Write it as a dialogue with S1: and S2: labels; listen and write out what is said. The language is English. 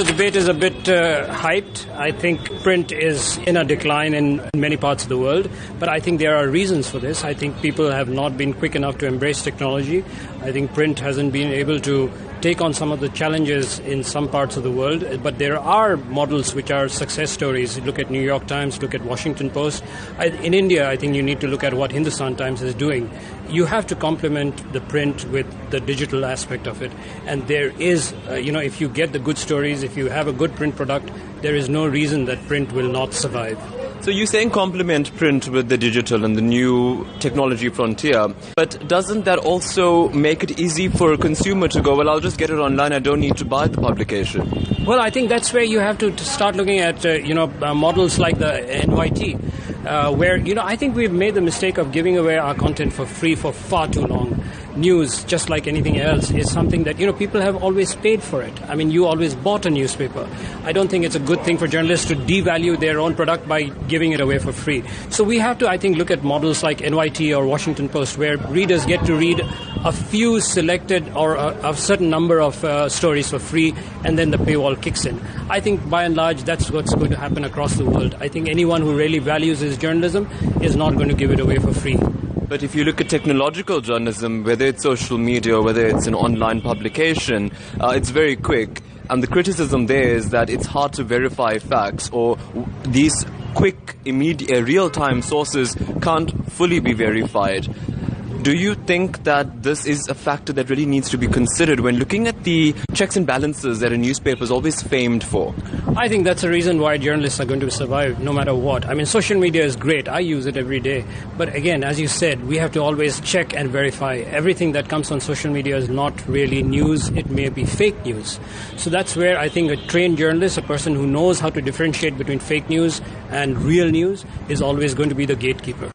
S1: The debate is a bit uh, hyped. I think print is in a decline in many parts of the world, but I think there are reasons for this. I think people have not been quick enough to embrace technology. I think print hasn't been able to take on some of the challenges in some parts of the world, but there are models which are success stories. Look at New York Times, look at Washington Post. I, in India, I think you need to look at what Hindustan Times is doing. You have to complement the print with the digital aspect of it, and there is, uh, you know, if you get the good stories, if you have a good print product, there is no reason that print will not survive.
S2: So you're saying complement print with the digital and the new technology frontier, but doesn't that also make it easy for a consumer to go, well, I'll just get it online, I don't need to buy the publication?
S1: Well, I think that's where you have to start looking at, uh, you know, uh, models like the NYT, uh, where, you know, I think we've made the mistake of giving away our content for free for far too long news, just like anything else, is something that, you know, people have always paid for it. I mean, you always bought a newspaper. I don't think it's a good thing for journalists to devalue their own product by giving it away for free. So we have to, I think, look at models like NYT or Washington Post, where readers get to read a few selected or a, a certain number of uh, stories for free, and then the paywall kicks in. I think by and large, that's what's going to happen across the world. I think anyone who really values his journalism is not going to give it away for free.
S2: But if you look at technological journalism, whether it's social media or whether it's an online publication, uh, it's very quick. And the criticism there is that it's hard to verify facts or these quick, immediate, real-time sources can't fully be verified. Do you think that this is a factor that really needs to be considered when looking at the checks and balances that a newspaper is always famed for?
S1: I think that's the reason why journalists are going to survive no matter what. I mean, social media is great. I use it every day. But again, as you said, we have to always check and verify. Everything that comes on social media is not really news, it may be fake news. So that's where I think a trained journalist, a person who knows how to differentiate between fake news and real news, is always going to be the gatekeeper.